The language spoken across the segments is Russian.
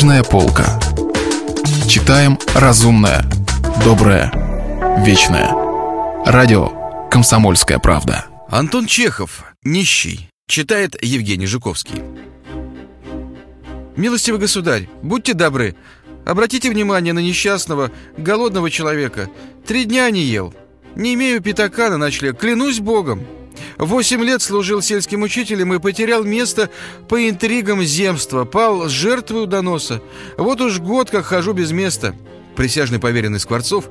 Книжная полка. Читаем разумное, доброе, вечное. Радио «Комсомольская правда». Антон Чехов, нищий, читает Евгений Жуковский. Милостивый государь, будьте добры, обратите внимание на несчастного, голодного человека. Три дня не ел. Не имею пятака на ночлег, клянусь богом. Восемь лет служил сельским учителем и потерял место по интригам земства, пал жертвой доноса. Вот уж год как хожу без места. Присяжный поверенный Скворцов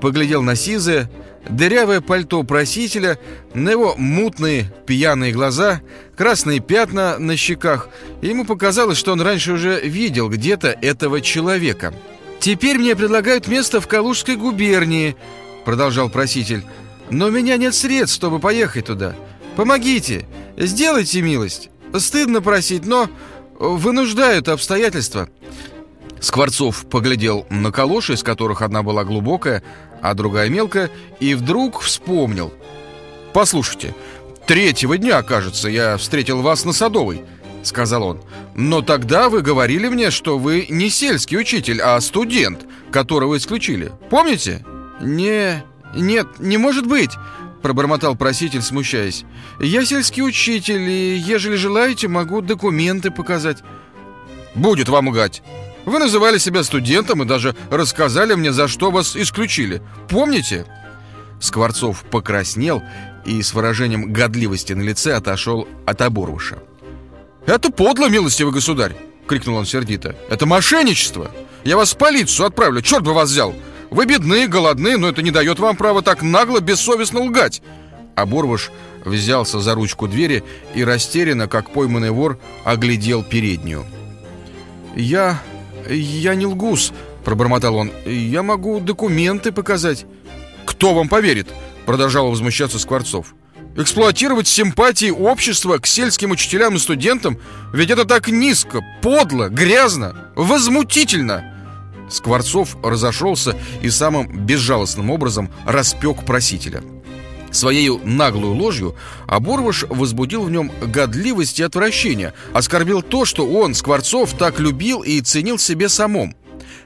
поглядел на сизое, дырявое пальто просителя, на его мутные пьяные глаза, красные пятна на щеках. И ему показалось, что он раньше уже видел где-то этого человека. «Теперь мне предлагают место в Калужской губернии», — продолжал проситель. «Но у меня нет средств, чтобы поехать туда. Помогите, сделайте милость. Стыдно просить, но вынуждают обстоятельства». Скворцов поглядел на калоши, из которых одна была глубокая, а другая мелкая, и вдруг вспомнил. «Послушайте, третьего дня, кажется, я встретил вас на Садовой», — сказал он. «Но тогда вы говорили мне, что вы не сельский учитель, а студент, которого исключили. Помните?» «Не... нет, не может быть», — пробормотал проситель, смущаясь. «Я сельский учитель, и, ежели желаете, могу документы показать». «Будет вам угать», вы называли себя студентом и даже рассказали мне, за что вас исключили. Помните?» Скворцов покраснел и с выражением годливости на лице отошел от оборвыша. «Это подло, милостивый государь!» — крикнул он сердито. «Это мошенничество! Я вас в полицию отправлю, черт бы вас взял! Вы бедны, голодны, но это не дает вам права так нагло, бессовестно лгать!» Оборвыш взялся за ручку двери и растерянно, как пойманный вор, оглядел переднюю. «Я «Я не лгус», — пробормотал он. «Я могу документы показать». «Кто вам поверит?» — продолжал возмущаться Скворцов. «Эксплуатировать симпатии общества к сельским учителям и студентам? Ведь это так низко, подло, грязно, возмутительно!» Скворцов разошелся и самым безжалостным образом распек просителя. Своей наглую ложью Оборвыш возбудил в нем годливость и отвращение, оскорбил то, что он, Скворцов, так любил и ценил себе самом.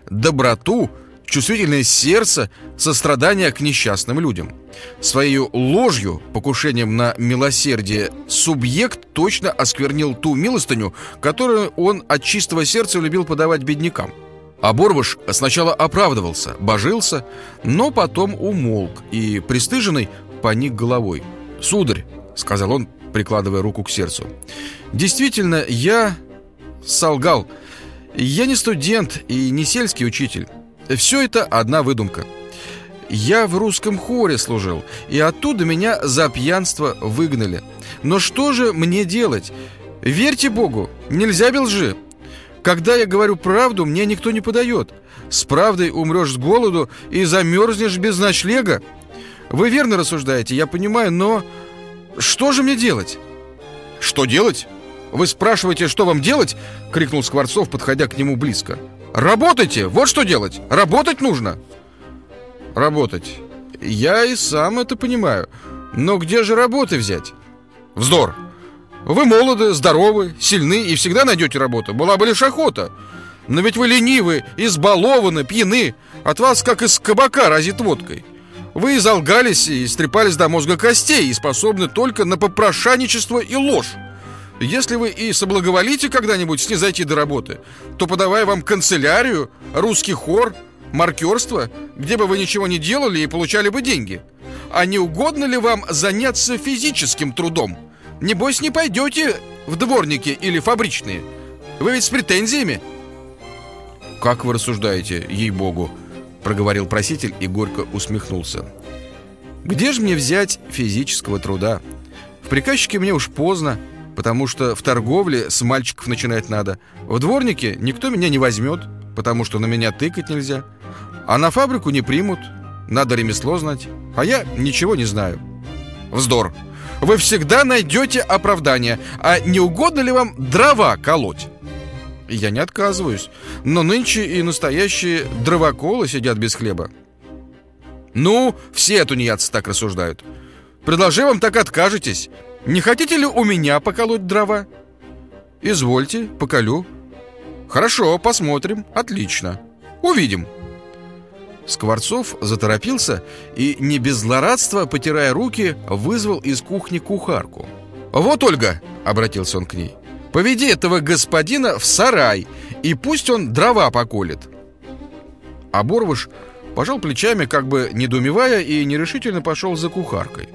Доброту, чувствительное сердце, сострадание к несчастным людям. Своей ложью, покушением на милосердие, субъект точно осквернил ту милостыню, которую он от чистого сердца любил подавать беднякам. Оборвыш сначала оправдывался, божился, но потом умолк и, пристыженный, поник головой. «Сударь», — сказал он, прикладывая руку к сердцу, — «действительно, я солгал. Я не студент и не сельский учитель. Все это одна выдумка. Я в русском хоре служил, и оттуда меня за пьянство выгнали. Но что же мне делать? Верьте Богу, нельзя без лжи. Когда я говорю правду, мне никто не подает. С правдой умрешь с голоду и замерзнешь без ночлега. Вы верно рассуждаете, я понимаю, но что же мне делать? Что делать? Вы спрашиваете, что вам делать? Крикнул Скворцов, подходя к нему близко. Работайте! Вот что делать! Работать нужно! Работать. Я и сам это понимаю. Но где же работы взять? Вздор! Вы молоды, здоровы, сильны и всегда найдете работу. Была бы лишь охота. Но ведь вы ленивы, избалованы, пьяны. От вас, как из кабака, разит водкой. Вы изолгались и стрепались до мозга костей и способны только на попрошайничество и ложь. Если вы и соблаговолите когда-нибудь снизойти до работы, то подавая вам канцелярию, русский хор, маркерство, где бы вы ничего не делали и получали бы деньги. А не угодно ли вам заняться физическим трудом? Небось, не пойдете в дворники или фабричные. Вы ведь с претензиями. Как вы рассуждаете, ей-богу? проговорил проситель и горько усмехнулся. Где же мне взять физического труда? В приказчике мне уж поздно, потому что в торговле с мальчиков начинать надо. В дворнике никто меня не возьмет, потому что на меня тыкать нельзя. А на фабрику не примут, надо ремесло знать. А я ничего не знаю. Вздор. Вы всегда найдете оправдание. А не угодно ли вам дрова колоть? Я не отказываюсь. Но нынче и настоящие дровоколы сидят без хлеба. Ну, все тунеядцы так рассуждают. Предложи вам так откажетесь. Не хотите ли у меня поколоть дрова? Извольте, поколю. Хорошо, посмотрим, отлично Увидим Скворцов заторопился и, не без злорадства, потирая руки, вызвал из кухни кухарку «Вот, Ольга!» — обратился он к ней «Поведи этого господина в сарай, и пусть он дрова поколет». А пожал плечами, как бы недоумевая, и нерешительно пошел за кухаркой.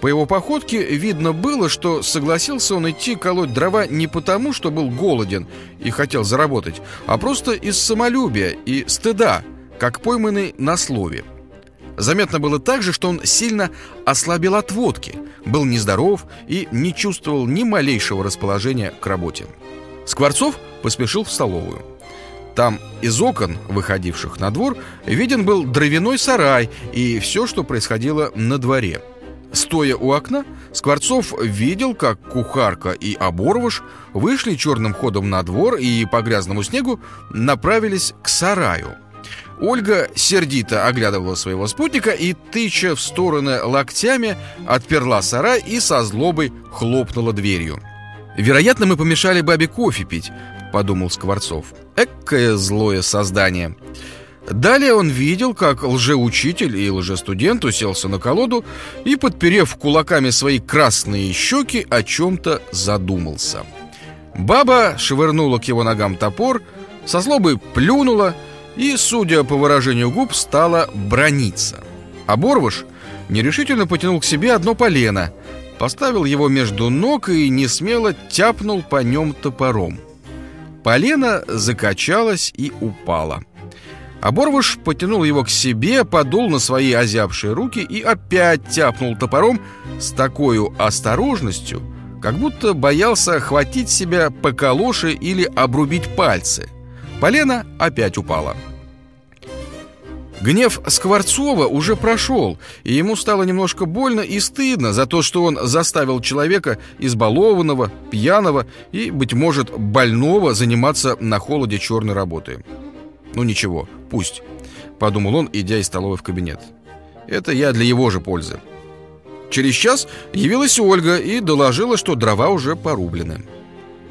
По его походке видно было, что согласился он идти колоть дрова не потому, что был голоден и хотел заработать, а просто из самолюбия и стыда, как пойманный на слове. Заметно было также, что он сильно ослабел от водки, был нездоров и не чувствовал ни малейшего расположения к работе. Скворцов поспешил в столовую. Там из окон, выходивших на двор, виден был дровяной сарай и все, что происходило на дворе. Стоя у окна, Скворцов видел, как кухарка и оборвыш вышли черным ходом на двор и по грязному снегу направились к сараю. Ольга сердито оглядывала своего спутника и, тыча в стороны локтями, отперла сарай и со злобой хлопнула дверью. «Вероятно, мы помешали бабе кофе пить», — подумал Скворцов. Эккое злое создание. Далее он видел, как лжеучитель и лжестудент уселся на колоду и, подперев кулаками свои красные щеки, о чем-то задумался. Баба швырнула к его ногам топор, со злобой плюнула и, судя по выражению губ, стала брониться. А Борвыш нерешительно потянул к себе одно полено, поставил его между ног и несмело тяпнул по нем топором. Полено закачалось и упало. Оборвыш потянул его к себе, подул на свои озябшие руки и опять тяпнул топором с такой осторожностью, как будто боялся хватить себя по калоше или обрубить пальцы. Полено опять упало. Гнев Скворцова уже прошел, и ему стало немножко больно и стыдно за то, что он заставил человека избалованного, пьяного и, быть может, больного заниматься на холоде черной работы. «Ну ничего, пусть», — подумал он, идя из столовой в кабинет. «Это я для его же пользы». Через час явилась Ольга и доложила, что дрова уже порублены.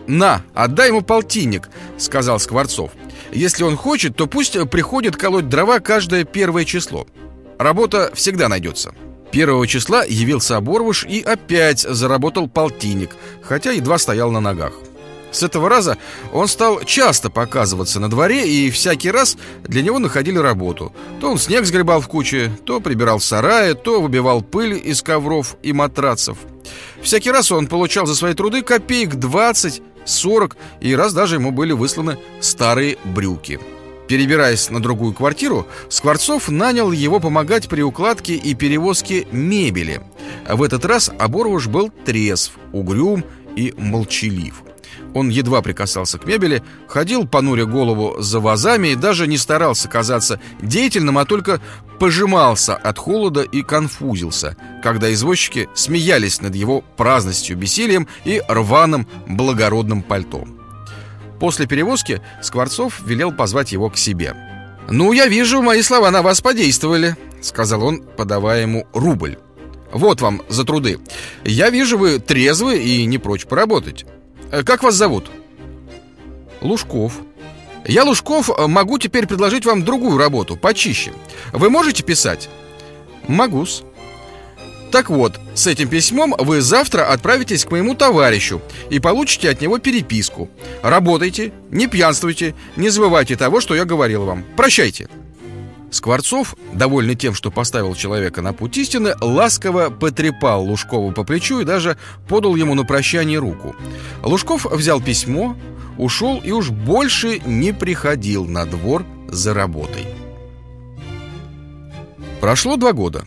«На, отдай ему полтинник», — сказал Скворцов. Если он хочет, то пусть приходит колоть дрова каждое первое число. Работа всегда найдется. Первого числа явился Оборвыш и опять заработал полтинник, хотя едва стоял на ногах. С этого раза он стал часто показываться на дворе, и всякий раз для него находили работу. То он снег сгребал в куче, то прибирал в сарае, то выбивал пыль из ковров и матрацев. Всякий раз он получал за свои труды копеек 20 40, и раз даже ему были высланы старые брюки. Перебираясь на другую квартиру, Скворцов нанял его помогать при укладке и перевозке мебели. В этот раз Оборвуш был трезв, угрюм и молчалив. Он едва прикасался к мебели, ходил, понуря голову за вазами и даже не старался казаться деятельным, а только пожимался от холода и конфузился, когда извозчики смеялись над его праздностью, бессилием и рваным благородным пальтом. После перевозки Скворцов велел позвать его к себе. «Ну, я вижу, мои слова на вас подействовали», — сказал он, подавая ему рубль. «Вот вам за труды. Я вижу, вы трезвы и не прочь поработать. Э, как вас зовут? Лужков. Я, Лужков, могу теперь предложить вам другую работу, почище. Вы можете писать? Могу-с. Так вот, с этим письмом вы завтра отправитесь к моему товарищу и получите от него переписку. Работайте, не пьянствуйте, не забывайте того, что я говорил вам. Прощайте. Скворцов, довольный тем, что поставил человека на путь истины, ласково потрепал Лужкову по плечу и даже подал ему на прощание руку. Лужков взял письмо, ушел и уж больше не приходил на двор за работой. Прошло два года.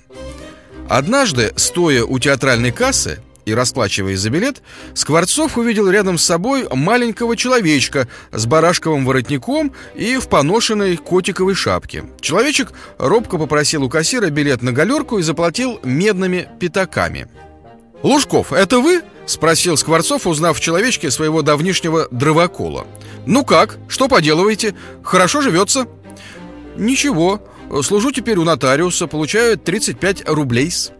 Однажды, стоя у театральной кассы, и расплачиваясь за билет, Скворцов увидел рядом с собой маленького человечка с барашковым воротником и в поношенной котиковой шапке. Человечек робко попросил у кассира билет на галерку и заплатил медными пятаками. «Лужков, это вы?» — спросил Скворцов, узнав в человечке своего давнишнего дровокола. «Ну как? Что поделываете? Хорошо живется?» «Ничего. Служу теперь у нотариуса, получаю 35 рублей-с».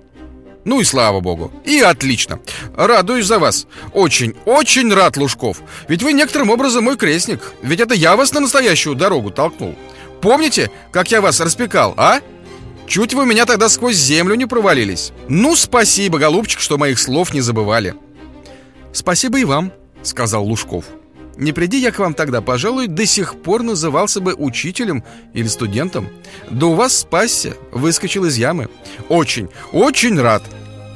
Ну и слава богу. И отлично. Радуюсь за вас. Очень, очень рад, Лужков. Ведь вы некоторым образом мой крестник. Ведь это я вас на настоящую дорогу толкнул. Помните, как я вас распекал, а? Чуть вы меня тогда сквозь землю не провалились. Ну, спасибо, голубчик, что моих слов не забывали. Спасибо и вам, сказал Лужков. Не приди я к вам тогда, пожалуй, до сих пор назывался бы учителем или студентом. Да у вас спасся, выскочил из ямы. Очень, очень рад.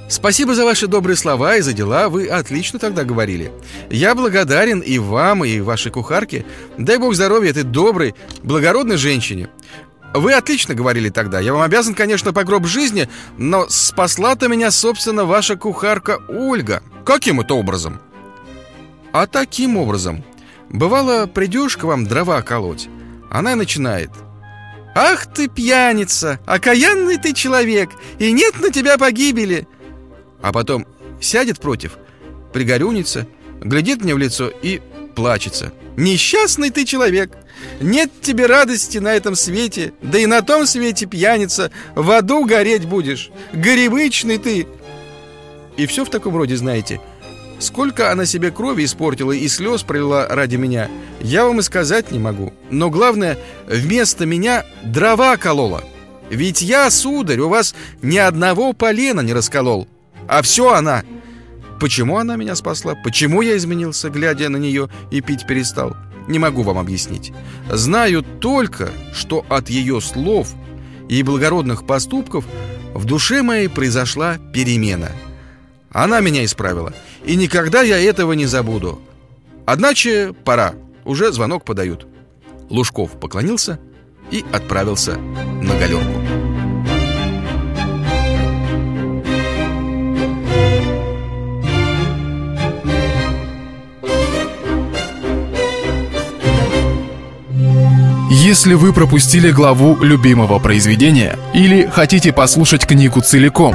Спасибо за ваши добрые слова и за дела, вы отлично тогда говорили. Я благодарен и вам, и вашей кухарке. Дай бог здоровья этой доброй, благородной женщине. Вы отлично говорили тогда. Я вам обязан, конечно, по гроб жизни, но спасла-то меня, собственно, ваша кухарка Ольга. Каким это образом? А таким образом. Бывало, придешь к вам дрова колоть, она начинает. «Ах ты пьяница! Окаянный ты человек! И нет на тебя погибели!» А потом сядет против, пригорюнится, глядит мне в лицо и плачется. «Несчастный ты человек! Нет тебе радости на этом свете, да и на том свете пьяница, в аду гореть будешь! Горевычный ты!» И все в таком роде, знаете – Сколько она себе крови испортила и слез пролила ради меня, я вам и сказать не могу. Но главное, вместо меня дрова колола. Ведь я, сударь, у вас ни одного полена не расколол. А все она. Почему она меня спасла? Почему я изменился, глядя на нее и пить перестал? Не могу вам объяснить. Знаю только, что от ее слов и благородных поступков в душе моей произошла перемена. Она меня исправила – и никогда я этого не забуду. Одначе пора. Уже звонок подают. Лужков поклонился и отправился на галерку. Если вы пропустили главу любимого произведения или хотите послушать книгу целиком,